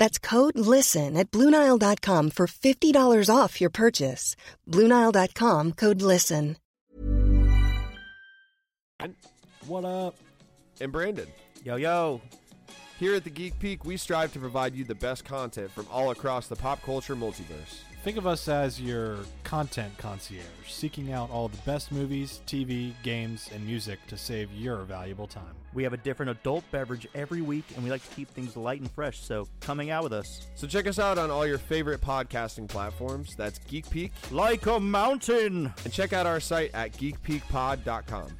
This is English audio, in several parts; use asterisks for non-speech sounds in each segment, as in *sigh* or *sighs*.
That's code LISTEN at Bluenile.com for $50 off your purchase. Bluenile.com code LISTEN. What up? and Brandon. Yo, yo. Here at the Geek Peak, we strive to provide you the best content from all across the pop culture multiverse. Think of us as your content concierge, seeking out all the best movies, TV, games, and music to save your valuable time. We have a different adult beverage every week, and we like to keep things light and fresh, so coming out with us. So check us out on all your favorite podcasting platforms. That's Geek Peak. Like a mountain! And check out our site at geekpeakpod.com.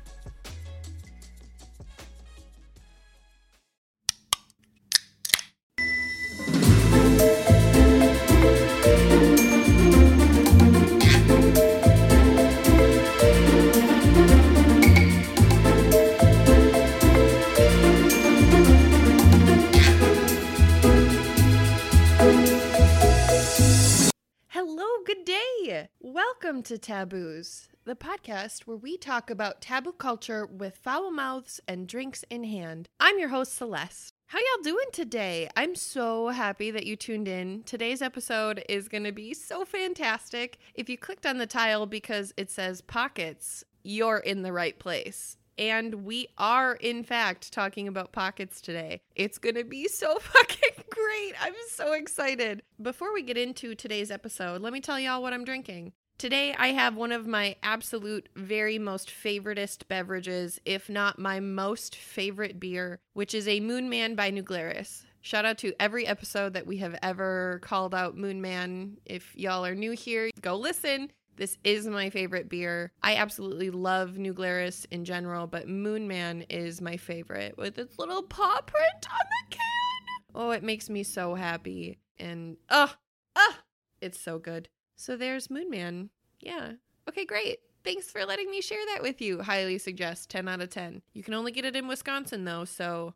Welcome to Taboos, the podcast where we talk about taboo culture with foul mouths and drinks in hand. I'm your host, Celeste. How y'all doing today? I'm so happy that you tuned in. Today's episode is going to be so fantastic. If you clicked on the tile because it says pockets, you're in the right place. And we are, in fact, talking about pockets today. It's going to be so *laughs* fucking great. I'm so excited. Before we get into today's episode, let me tell y'all what I'm drinking. Today, I have one of my absolute, very most favoritist beverages, if not my most favorite beer, which is a Moon Man by New Glarus. Shout out to every episode that we have ever called out Moon Man. If y'all are new here, go listen. This is my favorite beer. I absolutely love New Glarus in general, but Moon Man is my favorite with its little paw print on the can. Oh, it makes me so happy. And oh, oh, it's so good. So there's Moon Man. Yeah. Okay, great. Thanks for letting me share that with you. Highly suggest 10 out of 10. You can only get it in Wisconsin though, so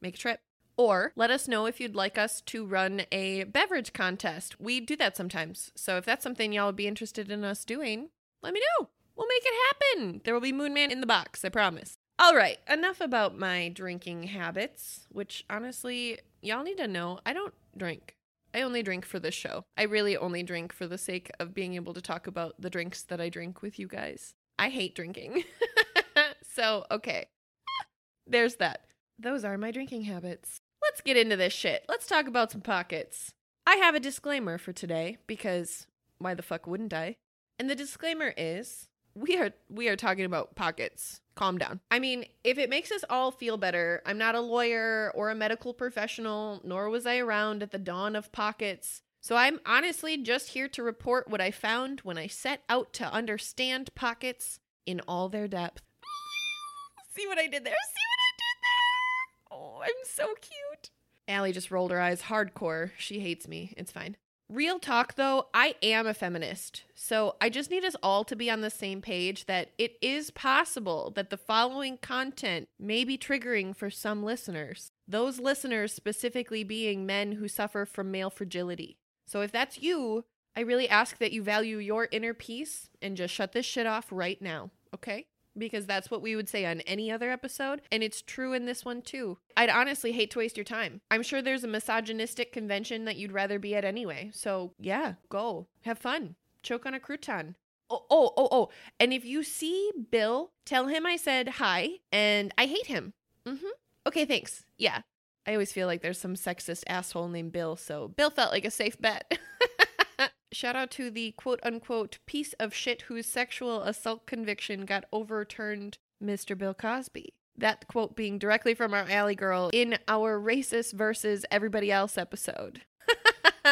make a trip. Or let us know if you'd like us to run a beverage contest. We do that sometimes. So if that's something y'all would be interested in us doing, let me know. We'll make it happen. There will be Moon Man in the box, I promise. All right, enough about my drinking habits, which honestly, y'all need to know I don't drink. I only drink for this show. I really only drink for the sake of being able to talk about the drinks that I drink with you guys. I hate drinking. *laughs* so, okay. There's that. Those are my drinking habits. Let's get into this shit. Let's talk about some pockets. I have a disclaimer for today because why the fuck wouldn't I? And the disclaimer is we are we are talking about pockets. Calm down. I mean, if it makes us all feel better, I'm not a lawyer or a medical professional, nor was I around at the dawn of pockets. So I'm honestly just here to report what I found when I set out to understand pockets in all their depth. *laughs* See what I did there? See what I did there? Oh, I'm so cute. Allie just rolled her eyes hardcore. She hates me. It's fine. Real talk though, I am a feminist. So I just need us all to be on the same page that it is possible that the following content may be triggering for some listeners. Those listeners specifically being men who suffer from male fragility. So if that's you, I really ask that you value your inner peace and just shut this shit off right now, okay? Because that's what we would say on any other episode, and it's true in this one too. I'd honestly hate to waste your time. I'm sure there's a misogynistic convention that you'd rather be at anyway. So, yeah, go. Have fun. Choke on a crouton. Oh, oh, oh, oh. And if you see Bill, tell him I said hi and I hate him. Mm hmm. Okay, thanks. Yeah. I always feel like there's some sexist asshole named Bill, so Bill felt like a safe bet. *laughs* Shout out to the quote unquote piece of shit whose sexual assault conviction got overturned, Mr. Bill Cosby. That quote being directly from our Alley Girl in our racist versus everybody else episode. *laughs*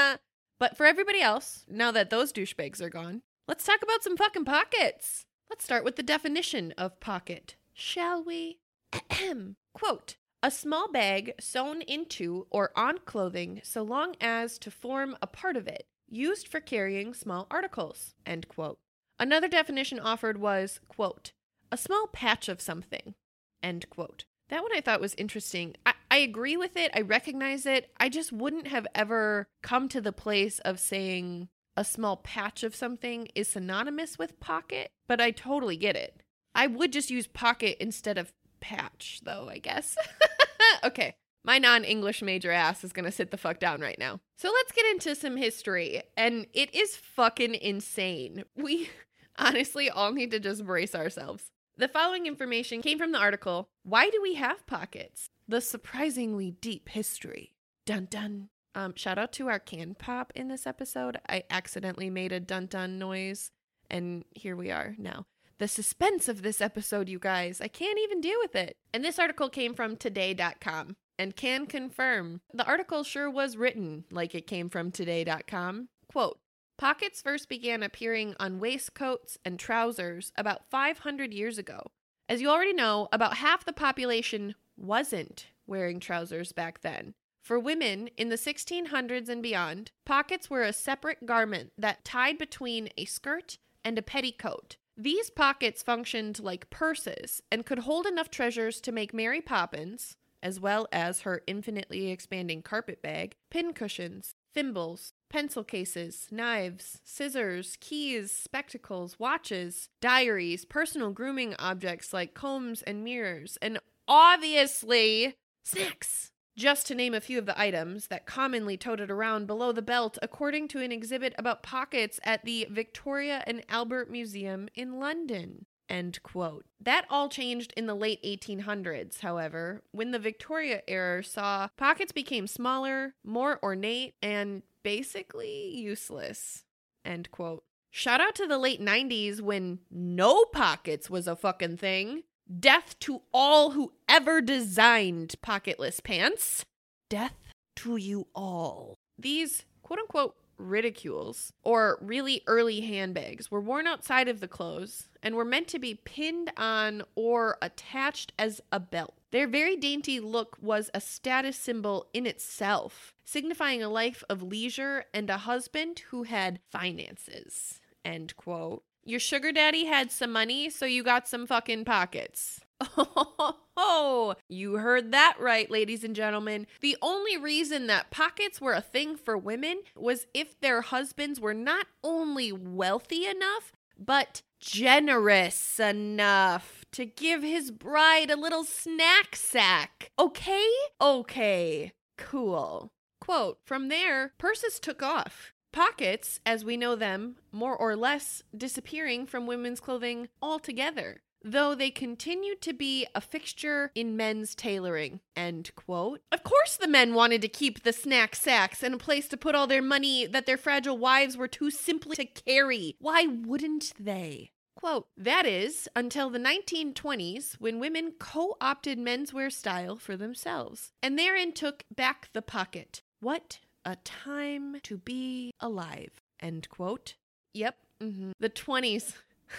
but for everybody else, now that those douchebags are gone, let's talk about some fucking pockets. Let's start with the definition of pocket, shall we? *clears throat* Quote a small bag sewn into or on clothing so long as to form a part of it, used for carrying small articles. End quote. Another definition offered was, quote, a small patch of something. End quote. That one I thought was interesting. I, I agree with it. I recognize it. I just wouldn't have ever come to the place of saying a small patch of something is synonymous with pocket, but I totally get it. I would just use pocket instead of patch, though, I guess. *laughs* okay, my non English major ass is gonna sit the fuck down right now. So let's get into some history, and it is fucking insane. We *laughs* honestly all need to just brace ourselves. The following information came from the article Why Do We Have Pockets? The Surprisingly Deep History. Dun dun. Um, shout out to our can pop in this episode. I accidentally made a dun dun noise, and here we are now. The suspense of this episode, you guys, I can't even deal with it. And this article came from today.com and can confirm the article sure was written like it came from today.com. Quote Pockets first began appearing on waistcoats and trousers about 500 years ago. As you already know, about half the population wasn't wearing trousers back then. For women in the 1600s and beyond, pockets were a separate garment that tied between a skirt and a petticoat. These pockets functioned like purses and could hold enough treasures to make Mary Poppins, as well as her infinitely expanding carpet bag, pincushions, thimbles, pencil cases, knives, scissors, keys, spectacles, watches, diaries, personal grooming objects like combs and mirrors, and obviously snacks. Just to name a few of the items that commonly toted around below the belt, according to an exhibit about pockets at the Victoria and Albert Museum in London. End quote. That all changed in the late 1800s, however, when the Victoria era saw pockets became smaller, more ornate, and basically useless. End quote. Shout out to the late 90s when no pockets was a fucking thing. Death to all who ever designed pocketless pants. Death to you all. These quote unquote ridicules, or really early handbags, were worn outside of the clothes and were meant to be pinned on or attached as a belt. Their very dainty look was a status symbol in itself, signifying a life of leisure and a husband who had finances. End quote. Your sugar daddy had some money, so you got some fucking pockets. *laughs* Oh, you heard that right, ladies and gentlemen. The only reason that pockets were a thing for women was if their husbands were not only wealthy enough, but generous enough to give his bride a little snack sack. Okay? Okay. Cool. Quote From there, purses took off. Pockets, as we know them, more or less disappearing from women's clothing altogether, though they continued to be a fixture in men's tailoring. End quote. Of course, the men wanted to keep the snack sacks and a place to put all their money that their fragile wives were too simply to carry. Why wouldn't they? Quote, that is, until the 1920s, when women co opted menswear style for themselves, and therein took back the pocket. What a time to be alive. End quote. Yep. Mm-hmm. The 20s.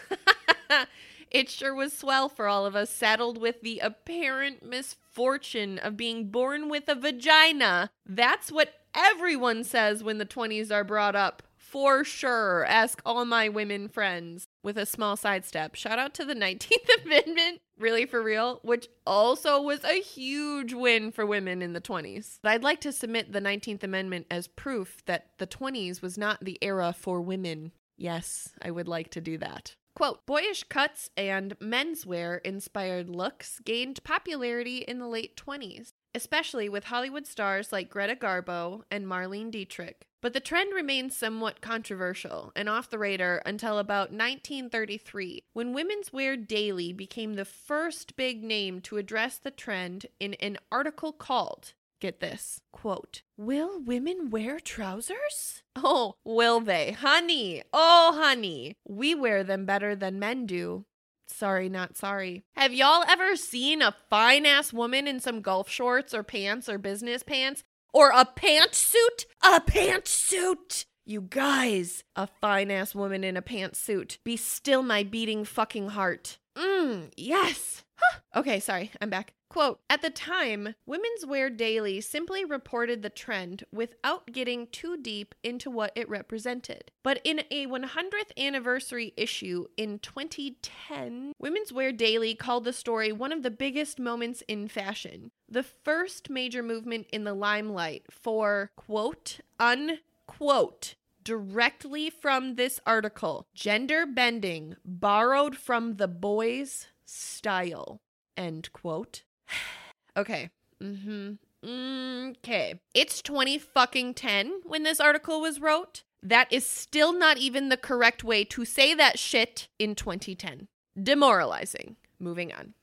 *laughs* *laughs* it sure was swell for all of us, saddled with the apparent misfortune of being born with a vagina. That's what everyone says when the 20s are brought up. For sure. Ask all my women friends with a small sidestep. Shout out to the 19th *laughs* Amendment, really for real, which also was a huge win for women in the 20s. But I'd like to submit the 19th Amendment as proof that the 20s was not the era for women. Yes, I would like to do that. Quote Boyish cuts and menswear inspired looks gained popularity in the late 20s, especially with Hollywood stars like Greta Garbo and Marlene Dietrich. But the trend remained somewhat controversial and off the radar until about 1933, when Women's Wear Daily became the first big name to address the trend in an article called Get this quote Will women wear trousers? Oh, will they? Honey, oh, honey, we wear them better than men do. Sorry, not sorry. Have y'all ever seen a fine ass woman in some golf shorts or pants or business pants or a pantsuit? A pantsuit! You guys, a fine ass woman in a pantsuit. Be still my beating fucking heart. Mmm, yes. Huh. Okay, sorry, I'm back. Quote At the time, Women's Wear Daily simply reported the trend without getting too deep into what it represented. But in a 100th anniversary issue in 2010, Women's Wear Daily called the story one of the biggest moments in fashion. The first major movement in the limelight for, quote, unquote, directly from this article gender bending borrowed from the boys' style, end quote. *sighs* okay. Mm-hmm. Okay. It's 20 fucking 10 when this article was wrote. That is still not even the correct way to say that shit in 2010. Demoralizing. Moving on.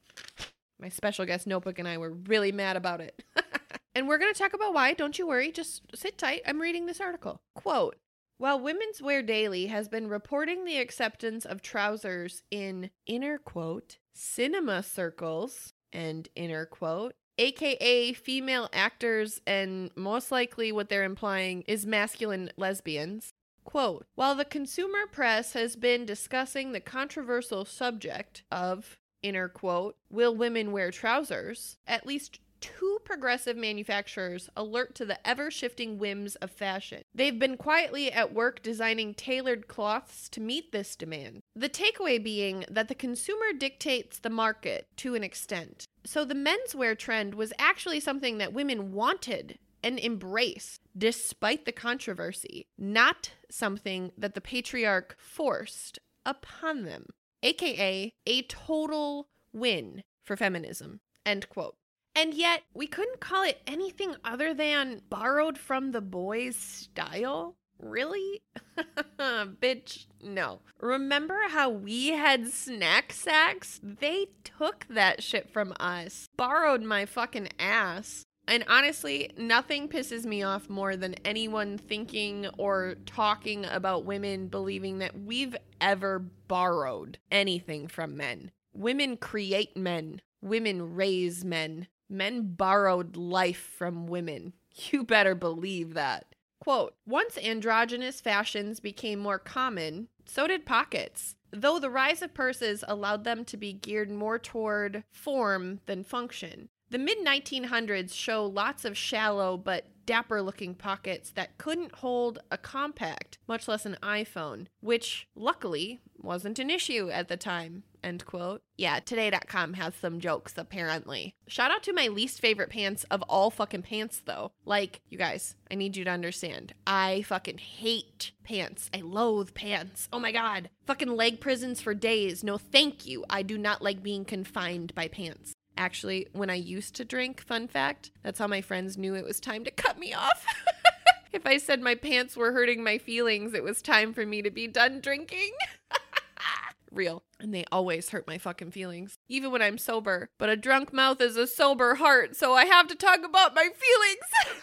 My special guest notebook and I were really mad about it. *laughs* and we're going to talk about why. Don't you worry. Just sit tight. I'm reading this article. Quote While Women's Wear Daily has been reporting the acceptance of trousers in inner quote cinema circles and inner quote aka female actors and most likely what they're implying is masculine lesbians. Quote while the consumer press has been discussing the controversial subject of inner quote will women wear trousers at least two progressive manufacturers alert to the ever shifting whims of fashion. They've been quietly at work designing tailored cloths to meet this demand. The takeaway being that the consumer dictates the market to an extent. So the menswear trend was actually something that women wanted and embraced despite the controversy, not something that the patriarch forced upon them, aka a total win for feminism. End quote. And yet, we couldn't call it anything other than borrowed from the boys' style? Really? *laughs* Bitch, no. Remember how we had snack sacks? They took that shit from us, borrowed my fucking ass. And honestly, nothing pisses me off more than anyone thinking or talking about women believing that we've ever borrowed anything from men. Women create men, women raise men. Men borrowed life from women. *laughs* You better believe that. Quote Once androgynous fashions became more common, so did pockets. Though the rise of purses allowed them to be geared more toward form than function. The mid 1900s show lots of shallow but dapper looking pockets that couldn't hold a compact, much less an iPhone, which luckily wasn't an issue at the time. End quote. Yeah, today.com has some jokes apparently. Shout out to my least favorite pants of all fucking pants though. Like, you guys, I need you to understand. I fucking hate pants. I loathe pants. Oh my god. Fucking leg prisons for days. No, thank you. I do not like being confined by pants. Actually, when I used to drink, fun fact, that's how my friends knew it was time to cut me off. *laughs* if I said my pants were hurting my feelings, it was time for me to be done drinking. *laughs* Real. And they always hurt my fucking feelings, even when I'm sober. But a drunk mouth is a sober heart, so I have to talk about my feelings. *laughs*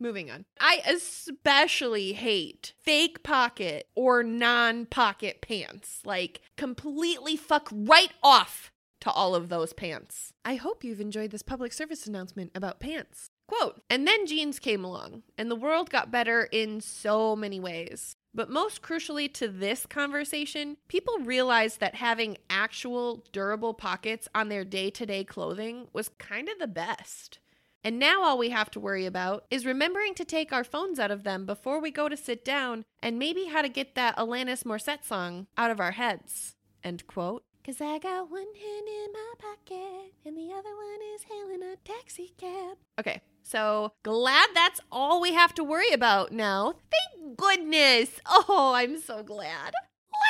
Moving on. I especially hate fake pocket or non pocket pants. Like, completely fuck right off to all of those pants. I hope you've enjoyed this public service announcement about pants. Quote, and then jeans came along, and the world got better in so many ways. But most crucially to this conversation, people realized that having actual durable pockets on their day to day clothing was kind of the best. And now all we have to worry about is remembering to take our phones out of them before we go to sit down and maybe how to get that Alanis Morissette song out of our heads. End quote. Cause I got one hand in my pocket and the other one is hailing a taxi cab. Okay, so glad that's all we have to worry about now. Thank goodness. Oh, I'm so glad.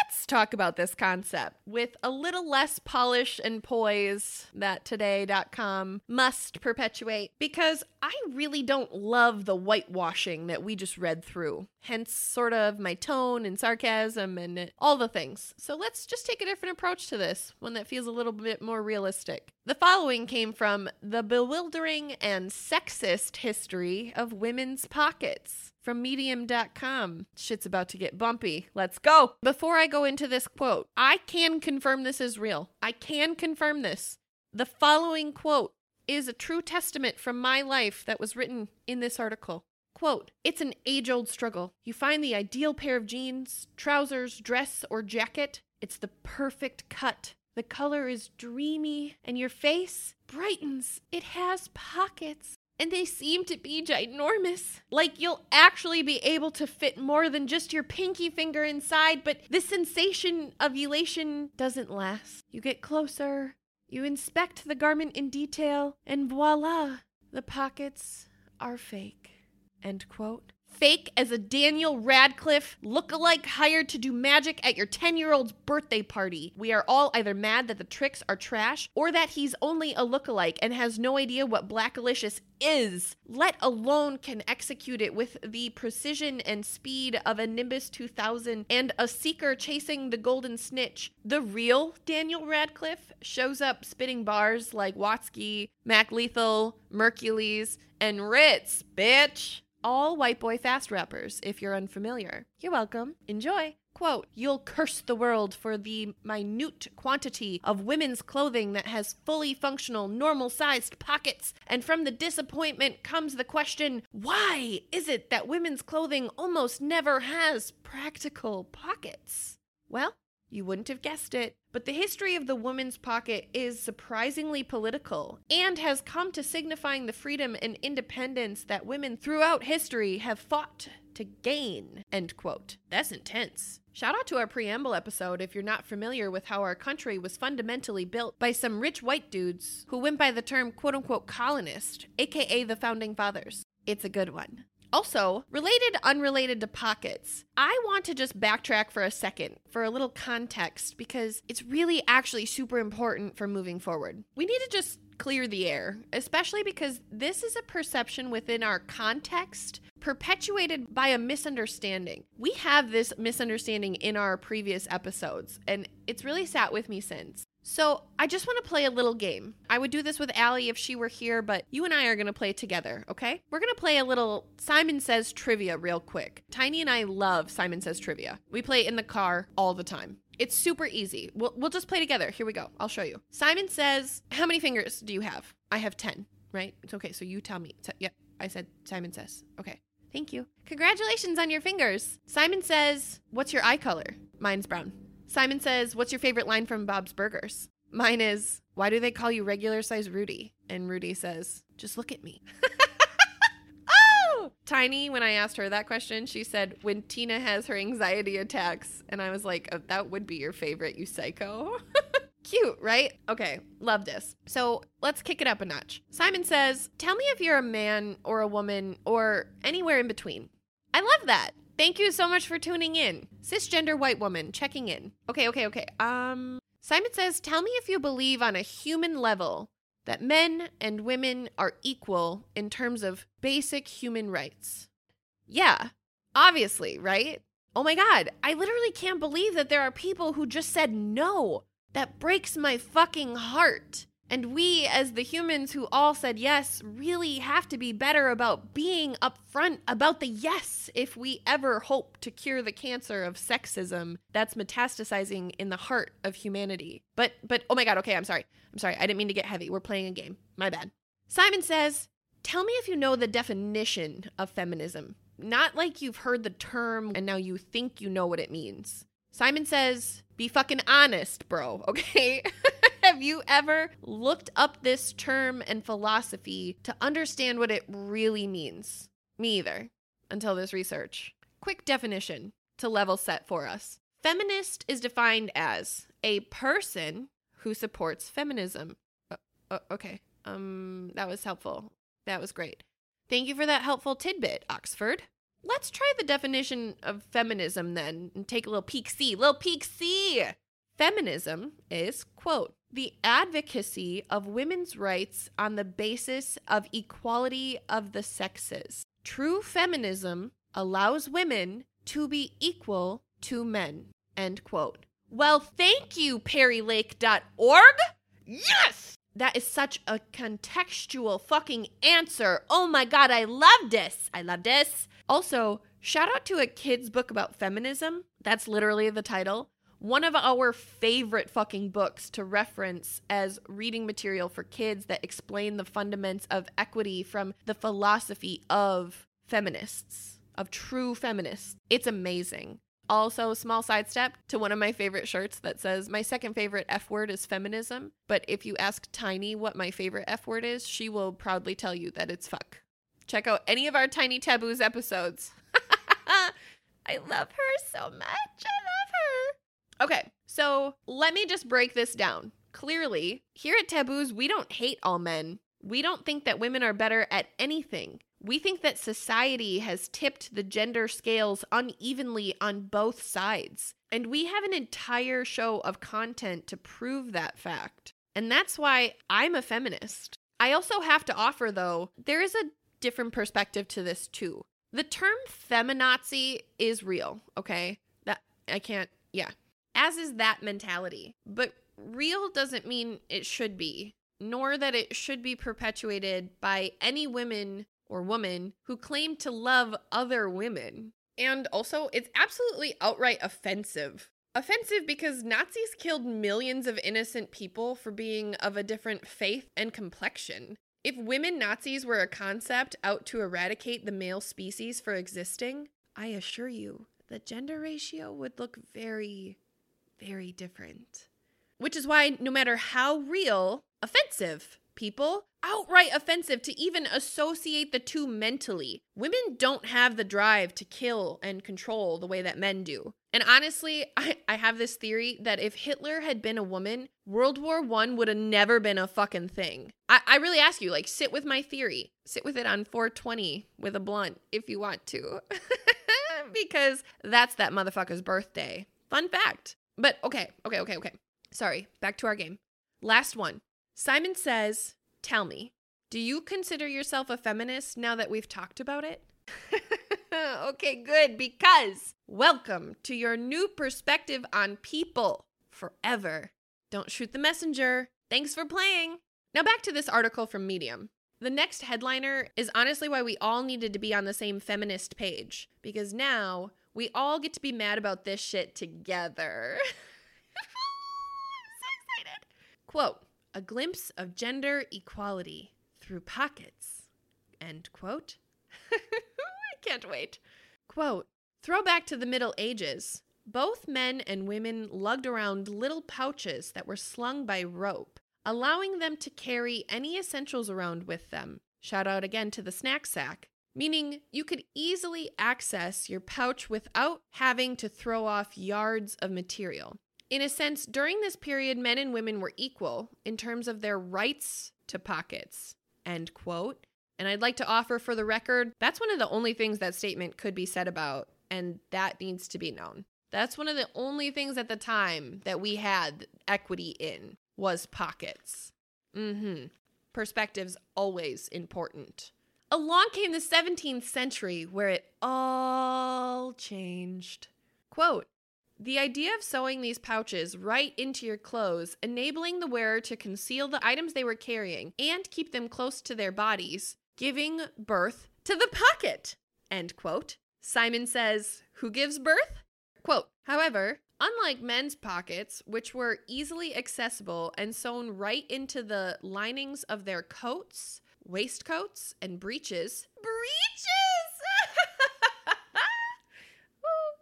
Let's talk about this concept with a little less polish and poise that today.com must perpetuate because I really don't love the whitewashing that we just read through. Hence, sort of my tone and sarcasm and all the things. So let's just take a different approach to this, one that feels a little bit more realistic. The following came from The Bewildering and Sexist History of Women's Pockets from medium.com. Shit's about to get bumpy. Let's go. Before I go into this quote, I can confirm this is real. I can confirm this. The following quote is a true testament from my life that was written in this article. Quote, it's an age old struggle. You find the ideal pair of jeans, trousers, dress, or jacket. It's the perfect cut, The color is dreamy, and your face brightens. It has pockets. And they seem to be ginormous. Like you'll actually be able to fit more than just your pinky finger inside, but the sensation of elation doesn't last. You get closer, you inspect the garment in detail, and voila, the pockets are fake. End quote. Fake as a Daniel Radcliffe look-alike hired to do magic at your 10 year old's birthday party. We are all either mad that the tricks are trash or that he's only a look-alike and has no idea what Blackalicious is, let alone can execute it with the precision and speed of a Nimbus 2000 and a seeker chasing the golden snitch. The real Daniel Radcliffe shows up spitting bars like Watsky, Mac Lethal, Mercules, and Rittz, bitch all white boy fast rappers if you're unfamiliar. You're welcome. Enjoy. Quote, you'll curse the world for the minute quantity of women's clothing that has fully functional, normal sized pockets. And from the disappointment comes the question why is it that women's clothing almost never has practical pockets? Well, you wouldn't have guessed it, but the history of the woman's pocket is surprisingly political and has come to signifying the freedom and independence that women throughout history have fought to gain. End quote. That's intense. Shout out to our preamble episode if you're not familiar with how our country was fundamentally built by some rich white dudes who went by the term quote unquote colonist, aka the founding fathers. It's a good one. Also, related, unrelated to pockets, I want to just backtrack for a second for a little context because it's really actually super important for moving forward. We need to just clear the air, especially because this is a perception within our context perpetuated by a misunderstanding. We have this misunderstanding in our previous episodes, and it's really sat with me since. So I just want to play a little game. I would do this with Allie if she were here, but you and I are going to play together, okay? We're going to play a little Simon Says trivia real quick. Tiny and I love Simon Says trivia. We play in the car all the time. It's super easy. We'll, we'll just play together. Here we go. I'll show you. Simon says, How many fingers do you have? I have 10, right? It's okay. So you tell me. Yep, I said Simon says. Okay. Thank you. Congratulations on your fingers. Simon says, What's your eye color? Mine's brown. Simon says, What's your favorite line from Bob's Burgers? Mine is, Why do they call you regular size Rudy? And Rudy says, Just look at me. *laughs* oh! Tiny, when I asked her that question, she said, When Tina has her anxiety attacks. And I was like, oh, That would be your favorite, you psycho. *laughs* Cute, right? Okay, love this. So let's kick it up a notch. Simon says, Tell me if you're a man or a woman or anywhere in between. I love that. Thank you so much for tuning in. Cisgender white woman checking in. Okay, okay, okay. Um, Simon says, Tell me if you believe on a human level that men and women are equal in terms of basic human rights. Yeah, obviously, right? Oh my God, I literally can't believe that there are people who just said no. That breaks my fucking heart. And we, as the humans who all said yes, really have to be better about being upfront about the yes if we ever hope to cure the cancer of sexism that's metastasizing in the heart of humanity. But, but, oh my God, okay, I'm sorry. I'm sorry. I didn't mean to get heavy. We're playing a game. My bad. Simon says, Tell me if you know the definition of feminism. Not like you've heard the term and now you think you know what it means. Simon says, Be fucking honest, bro, okay? *laughs* Have you ever looked up this term and philosophy to understand what it really means? Me either, until this research. Quick definition to level set for us Feminist is defined as a person who supports feminism. Uh, uh, okay, um, that was helpful. That was great. Thank you for that helpful tidbit, Oxford. Let's try the definition of feminism then and take a little peek see. Little peek see. Feminism is, quote, the advocacy of women's rights on the basis of equality of the sexes. True feminism allows women to be equal to men. End quote. Well, thank you, perrylake.org. Yes! That is such a contextual fucking answer. Oh my god, I love this. I love this. Also, shout out to a kid's book about feminism. That's literally the title one of our favorite fucking books to reference as reading material for kids that explain the fundamentals of equity from the philosophy of feminists, of true feminists. It's amazing. Also, small sidestep to one of my favorite shirts that says, My second favorite F word is feminism. But if you ask Tiny what my favorite F word is, she will proudly tell you that it's fuck. Check out any of our Tiny Taboos episodes. *laughs* I love her so much. I love her. Okay, so let me just break this down. Clearly, here at Taboos, we don't hate all men. We don't think that women are better at anything. We think that society has tipped the gender scales unevenly on both sides. And we have an entire show of content to prove that fact. And that's why I'm a feminist. I also have to offer, though, there is a different perspective to this, too. The term feminazi is real, okay? That I can't, yeah. As is that mentality. But real doesn't mean it should be, nor that it should be perpetuated by any women or woman who claim to love other women. And also, it's absolutely outright offensive. Offensive because Nazis killed millions of innocent people for being of a different faith and complexion. If women Nazis were a concept out to eradicate the male species for existing, I assure you, the gender ratio would look very, very different. Which is why, no matter how real, offensive people, outright offensive to even associate the two mentally. Women don't have the drive to kill and control the way that men do. And honestly, *laughs* I, I have this theory that if Hitler had been a woman, World War One would have never been a fucking thing. I, I really ask you, like, sit with my theory. Sit with it on 420 with a blunt if you want to. *laughs* because that's that motherfucker's birthday. Fun fact. But okay, okay, okay, okay. Sorry, back to our game. Last one. Simon says, Tell me, do you consider yourself a feminist now that we've talked about it? *laughs* okay, good, because welcome to your new perspective on people forever. Don't shoot the messenger. Thanks for playing. Now, back to this article from Medium. The next headliner is honestly why we all needed to be on the same feminist page, because now we all get to be mad about this shit together. *laughs* so excited. Quote a glimpse of gender equality through pockets. End quote. *laughs* I can't wait. Quote Throwback to the Middle Ages. Both men and women lugged around little pouches that were slung by rope, allowing them to carry any essentials around with them. Shout out again to the snack sack, meaning you could easily access your pouch without having to throw off yards of material. In a sense, during this period, men and women were equal in terms of their rights to pockets. End quote. And I'd like to offer for the record that's one of the only things that statement could be said about, and that needs to be known. That's one of the only things at the time that we had equity in was pockets. Mm-hmm. Perspective's always important. Along came the 17th century where it all changed. Quote, the idea of sewing these pouches right into your clothes, enabling the wearer to conceal the items they were carrying and keep them close to their bodies, giving birth to the pocket. End quote. Simon says, Who gives birth? Quote, however, unlike men's pockets, which were easily accessible and sewn right into the linings of their coats, waistcoats, and breeches, breeches! *laughs*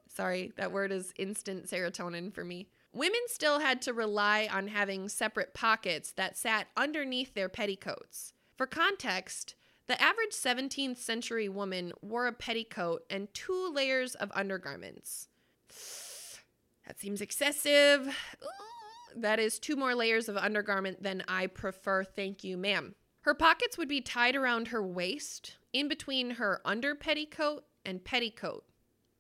Sorry, that word is instant serotonin for me. Women still had to rely on having separate pockets that sat underneath their petticoats. For context, the average 17th century woman wore a petticoat and two layers of undergarments. *sighs* That seems excessive. Ooh, that is two more layers of undergarment than I prefer, thank you, ma'am. Her pockets would be tied around her waist, in between her under petticoat and petticoat,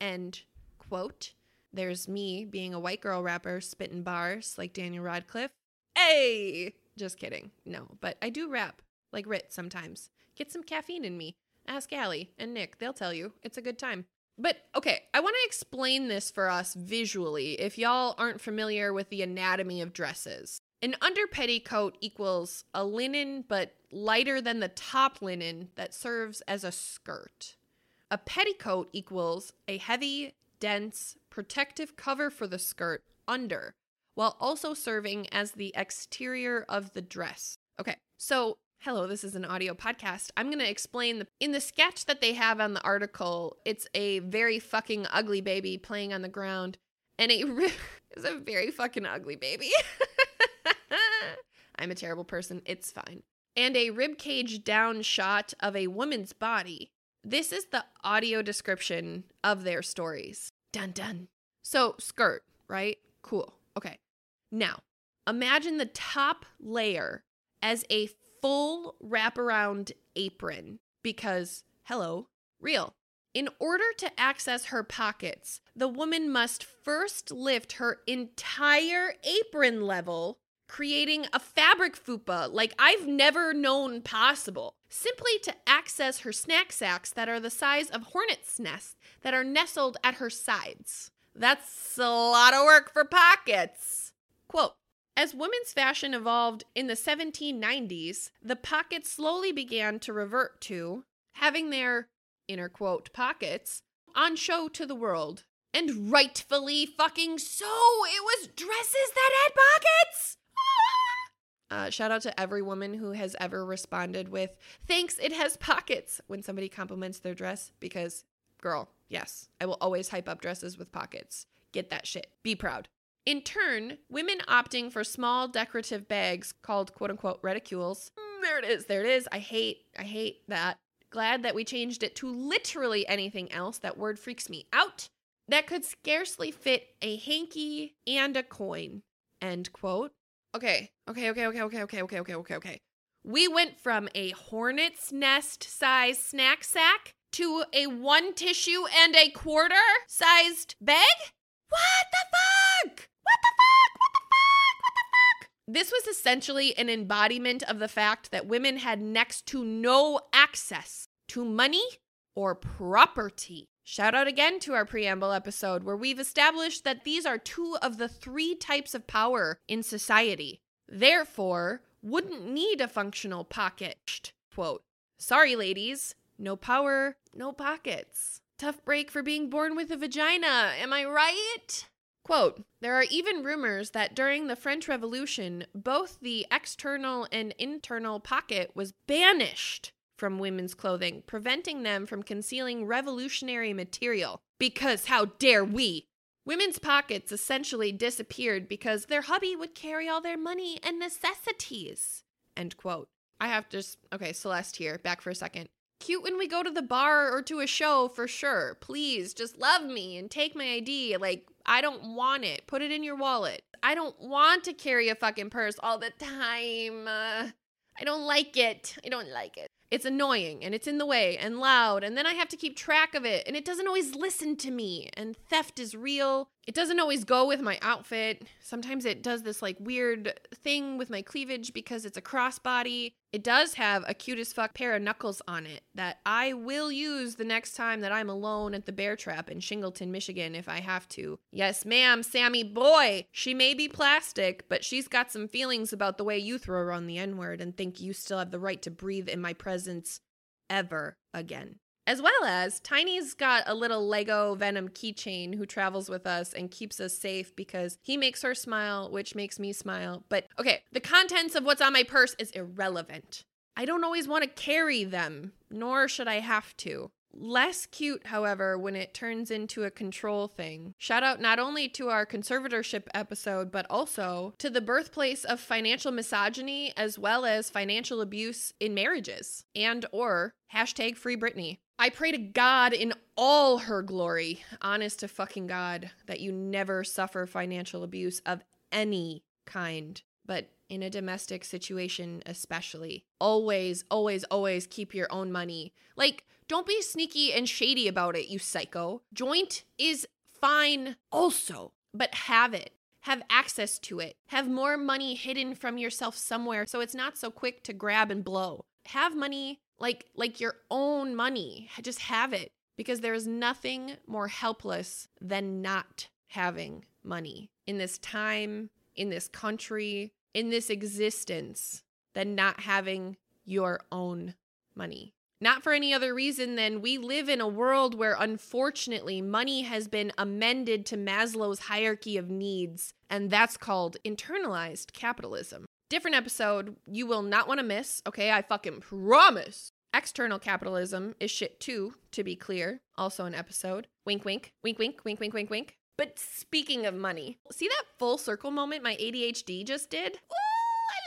and quote. There's me being a white girl rapper spitting bars like Daniel Radcliffe. Hey! Just kidding. No, but I do rap like Rit sometimes. Get some caffeine in me. Ask Allie and Nick, they'll tell you. It's a good time. But okay, I want to explain this for us visually if y'all aren't familiar with the anatomy of dresses. An under petticoat equals a linen but lighter than the top linen that serves as a skirt. A petticoat equals a heavy dense, protective cover for the skirt under, while also serving as the exterior of the dress. Okay, so hello, this is an audio podcast. I'm going to explain the, in the sketch that they have on the article, it's a very fucking ugly baby playing on the ground and *laughs* is a very fucking ugly baby. *laughs* *laughs* I'm a terrible person. It's fine. And a ribcage down shot of a woman's body. This is the audio description of their stories. Dun dun. So, skirt, right? Cool. Okay. Now, imagine the top layer as a full wraparound apron because, hello, real. In order to access her pockets, the woman must first lift her entire apron level, creating a fabric fupa like I've never known possible, simply to access her snack sacks that are the size of hornets' nests that are nestled at her sides. That's a lot of work for pockets. Quote as women's fashion evolved in the 1790s, the pockets slowly began to revert to having their inner quote pockets on show to the world. And rightfully fucking so, it was dresses that had pockets. *laughs* Uh, shout out to every woman who has ever responded with, thanks, it has pockets when somebody compliments their dress because, girl, yes, I will always hype up dresses with pockets. Get that shit. Be proud. In turn, women opting for small decorative bags called quote unquote reticules. Mm, there it is. There it is. I hate I hate that. Glad that we changed it to literally anything else. That word freaks me out. That could scarcely fit a hanky and a coin. End quote. Okay. Okay, okay, okay, okay, okay, okay, okay, okay, okay. We went from a hornet's nest size snack sack to a one tissue and a quarter sized bag? What the fuck? What the fuck? What the fuck? What the fuck? This was essentially an embodiment of the fact that women had next to no access to money or property. Shout out again to our preamble episode where we've established that these are two of the three types of power in society. Therefore, wouldn't need a functional pocket. Quote, sorry, ladies, no power, no pockets. Tough break for being born with a vagina, am I right? Quote There are even rumors that during the French Revolution, both the external and internal pocket was banished from women's clothing, preventing them from concealing revolutionary material. Because how dare we? Women's pockets essentially disappeared because their hubby would carry all their money and necessities. End quote. I have to just, okay, Celeste here, back for a second. Cute when we go to the bar or to a show for sure. Please just love me and take my ID. Like, I don't want it. Put it in your wallet. I don't want to carry a fucking purse all the time. Uh, I don't like it. I don't like it. It's annoying and it's in the way and loud, and then I have to keep track of it, and it doesn't always listen to me. And theft is real. It doesn't always go with my outfit. Sometimes it does this like weird thing with my cleavage because it's a crossbody. It does have a cute as fuck pair of knuckles on it that I will use the next time that I'm alone at the bear trap in Shingleton, Michigan, if I have to. Yes, ma'am, Sammy boy. She may be plastic, but she's got some feelings about the way you throw around the N word and think you still have the right to breathe in my presence ever again. As well as, Tiny's got a little Lego Venom keychain who travels with us and keeps us safe because he makes her smile, which makes me smile. But okay, the contents of what's on my purse is irrelevant. I don't always want to carry them, nor should I have to. Less cute, however, when it turns into a control thing. Shout out not only to our conservatorship episode, but also to the birthplace of financial misogyny as well as financial abuse in marriages and or hashtag free Britney. I pray to God in all her glory, honest to fucking God, that you never suffer financial abuse of any kind, but in a domestic situation, especially. Always, always, always keep your own money. Like, don't be sneaky and shady about it, you psycho. Joint is fine also, but have it. Have access to it. Have more money hidden from yourself somewhere so it's not so quick to grab and blow. Have money like like your own money. Just have it because there is nothing more helpless than not having money in this time, in this country, in this existence than not having your own money. Not for any other reason than we live in a world where unfortunately money has been amended to Maslow's hierarchy of needs, and that's called internalized capitalism. Different episode you will not want to miss, okay? I fucking promise. External capitalism is shit too, to be clear. Also an episode. Wink, wink, wink, wink, wink, wink, wink, wink. But speaking of money, see that full circle moment my ADHD just did? Ooh,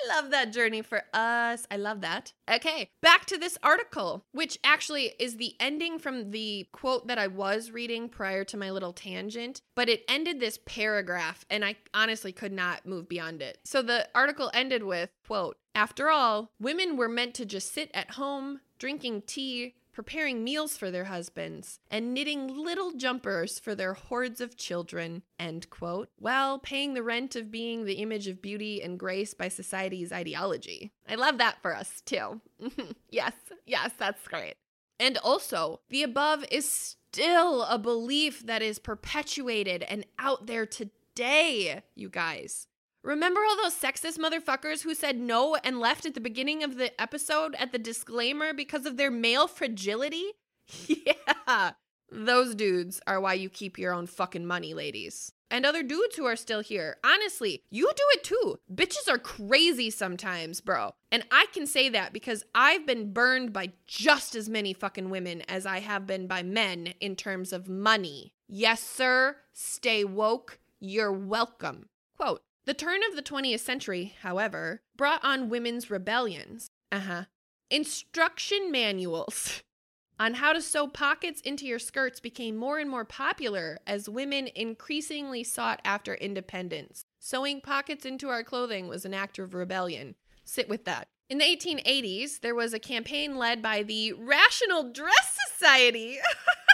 Love that journey for us. I love that. Okay, back to this article, which actually is the ending from the quote that I was reading prior to my little tangent, but it ended this paragraph and I honestly could not move beyond it. So the article ended with, quote, after all, women were meant to just sit at home, drinking tea, preparing meals for their husbands, and knitting little jumpers for their hordes of children, end quote, while paying the rent of being the image of beauty and grace by society's ideology. I love that for us too. *laughs* yes, yes, that's great. And also, the above is still a belief that is perpetuated and out there today, you guys. Remember all those sexist motherfuckers who said no and left at the beginning of the episode at the disclaimer because of their male fragility? *laughs* yeah. Those dudes are why you keep your own fucking money, ladies. And other dudes who are still here. Honestly, you do it too. Bitches are crazy sometimes, bro. And I can say that because I've been burned by just as many fucking women as I have been by men in terms of money. Yes, sir. Stay woke. You're welcome. Quote the turn of the 20th century, however, brought on women's rebellions. Uh huh. Instruction manuals *laughs* on how to sew pockets into your skirts became more and more popular as women increasingly sought after independence. Sewing pockets into our clothing was an act of rebellion. Sit with that. In the 1880s, there was a campaign led by the Rational Dress Society.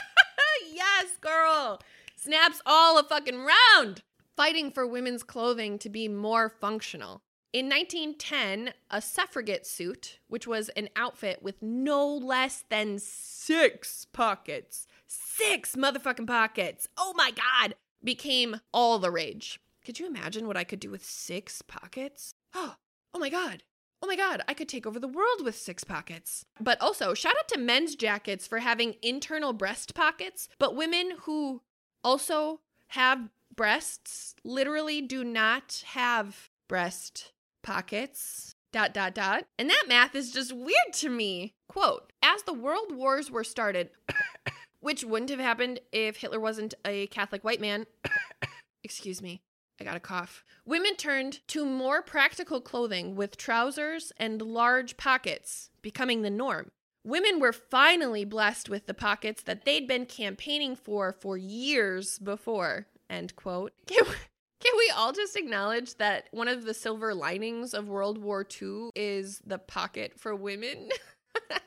*laughs* yes, girl. Snaps all a fucking round fighting for women's clothing to be more functional. In 1910, a suffragette suit, which was an outfit with no less than six pockets, six motherfucking pockets, oh my God, became all the rage. Could you imagine what I could do with six pockets? Oh, *gasps* oh my God. Oh my God, I could take over the world with six pockets. But also, shout out to men's jackets for having internal breast pockets, but women who also have breasts literally do not have breast pockets. Dot, dot, dot. And that math is just weird to me. Quote As the world wars were started, *coughs* which wouldn't have happened if Hitler wasn't a Catholic white man. *coughs* Excuse me. I got a cough. Women turned to more practical clothing with trousers and large pockets, becoming the norm. Women were finally blessed with the pockets that they'd been campaigning for for years before. End quote. *laughs* Can we, can we all just acknowledge that one of the silver linings of World War II is the pocket for women?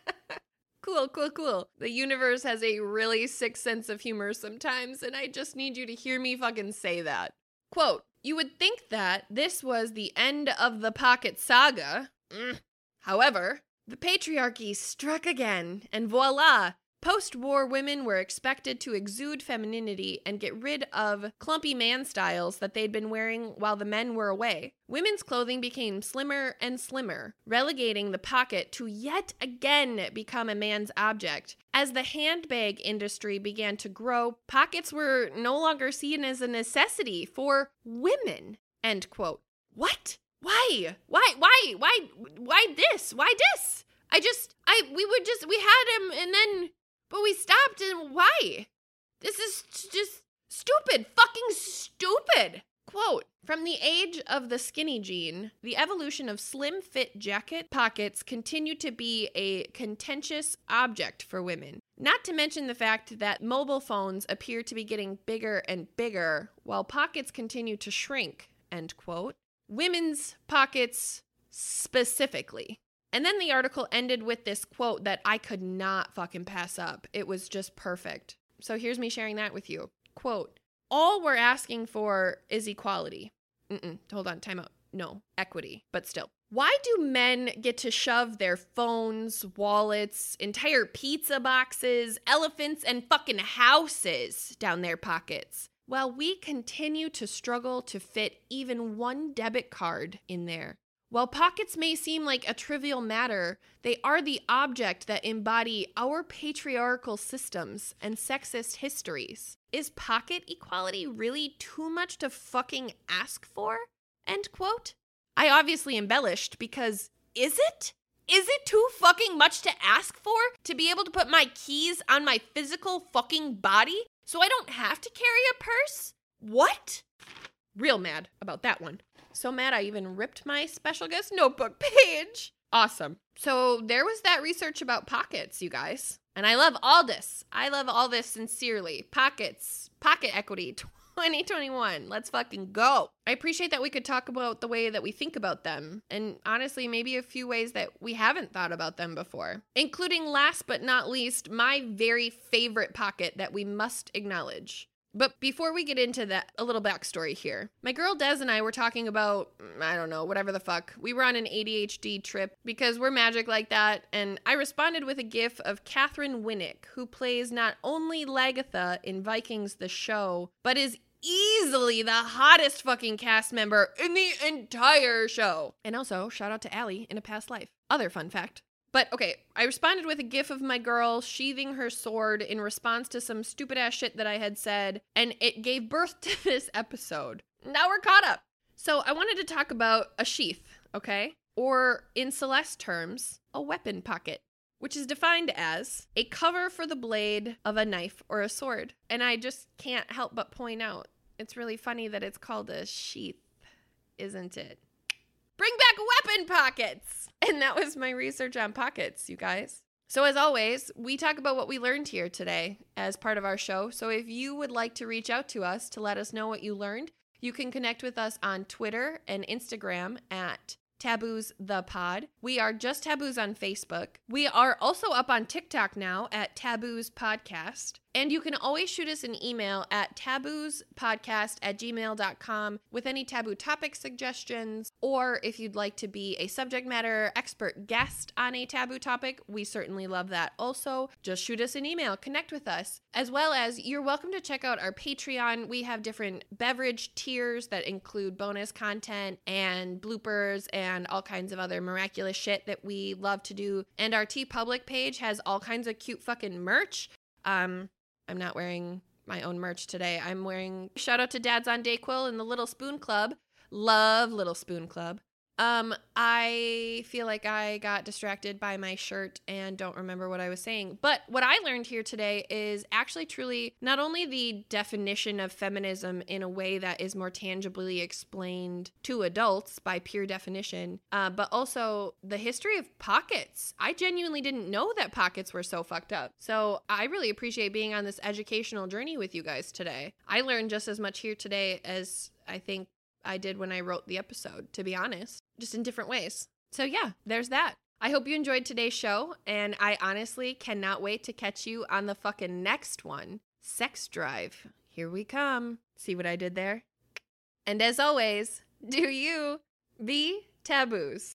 *laughs* cool, cool, cool. The universe has a really sick sense of humor sometimes, and I just need you to hear me fucking say that. Quote, you would think that this was the end of the pocket saga. Mm. However, the patriarchy struck again, and voila, Post war women were expected to exude femininity and get rid of clumpy man styles that they'd been wearing while the men were away. Women's clothing became slimmer and slimmer, relegating the pocket to yet again become a man's object. As the handbag industry began to grow, pockets were no longer seen as a necessity for women. End quote. What? Why? Why? Why? Why? Why this? Why this? I just, I, we would just, we had him and then but we stopped and why? This is just stupid, fucking stupid. Quote From the age of the skinny jean, the evolution of slim fit jacket pockets continue to be a contentious object for women. Not to mention the fact that mobile phones appear to be getting bigger and bigger while pockets continue to shrink. End quote. Women's pockets specifically. And then the article ended with this quote that I could not fucking pass up. It was just perfect. So here's me sharing that with you. Quote All we're asking for is equality. Mm-mm, hold on, time out. No, equity, but still. Why do men get to shove their phones, wallets, entire pizza boxes, elephants, and fucking houses down their pockets? While we continue to struggle to fit even one debit card in there. While pockets may seem like a trivial matter, they are the object that embody our patriarchal systems and sexist histories. Is pocket equality really too much to fucking ask for? End quote. I obviously embellished because is it? Is it too fucking much to ask for to be able to put my keys on my physical fucking body so I don't have to carry a purse? What? Real mad about that one. So mad I even ripped my special guest notebook *laughs* page. Awesome. So there was that research about pockets, you guys. And I love all this. I love all this sincerely. Pockets, pocket equity *laughs* 2021. Let's fucking go. I appreciate that we could talk about the way that we think about them, and honestly, maybe a few ways that we haven't thought about them before, including last but not least, my very favorite pocket that we must acknowledge but before we get into that, a little backstory here. My girl Des and I were talking about, mm, I don't know, whatever the fuck. We were on an ADHD trip because we're magic like that, and I responded with a gif of Katheryn Winnick, who plays not only Lagertha in Vikings the show, but is easily the hottest fucking cast member in the entire show. And also, shout out to Allie in a past life. Other fun fact. But okay, I responded with a gif of my girl sheathing her sword in response to some stupid ass shit that I had said, and it gave birth *laughs* to this episode. Now we're caught up. So I wanted to talk about a sheath, okay? Or in Celeste terms, a weapon pocket, which is defined as a cover for the blade of a knife or a sword. And I just can't help but point out it's really funny that it's called a sheath, isn't it? Bring back weapon pockets! And that was my research on pockets, you guys. So, as always, we talk about what we learned here today as part of our show. So, if you would like to reach out to us to let us know what you learned, you can connect with us on Twitter and Instagram at Taboos the Pod. We are just Taboos on Facebook. We are also up on TikTok now at Taboos Podcast. And you can always shoot us an email at taboospodcast at gmail.com with any taboo topic suggestions, or if you'd like to be a subject matter expert guest on a taboo topic, we certainly love that also. Just shoot us an email, connect with us, as well as you're welcome to check out our Patreon. We have different beverage tiers that include bonus content and bloopers and all kinds of other miraculous shit that we love to do. And our TeePublic page has all kinds of cute fucking merch. Um, I'm not wearing my own merch today. I'm wearing shout out to Dads on Dayquil and the Little Spoon Club. Love Little Spoon Club. Um, I feel like I got distracted by my shirt and don't remember what I was saying. But what I learned here today is actually truly not only the definition of feminism in a way that is more tangibly explained to adults by pure definition, uh, but also the history of pockets. I genuinely didn't know that pockets were so fucked up. So I really appreciate being on this educational journey with you guys today. I learned just as much here today as I think I did when I wrote the episode, to be honest, just in different ways. So, yeah, there's that. I hope you enjoyed today's show, and I honestly cannot wait to catch you on the fucking next one Sex Drive. Here we come. See what I did there? And as always, do you be taboos?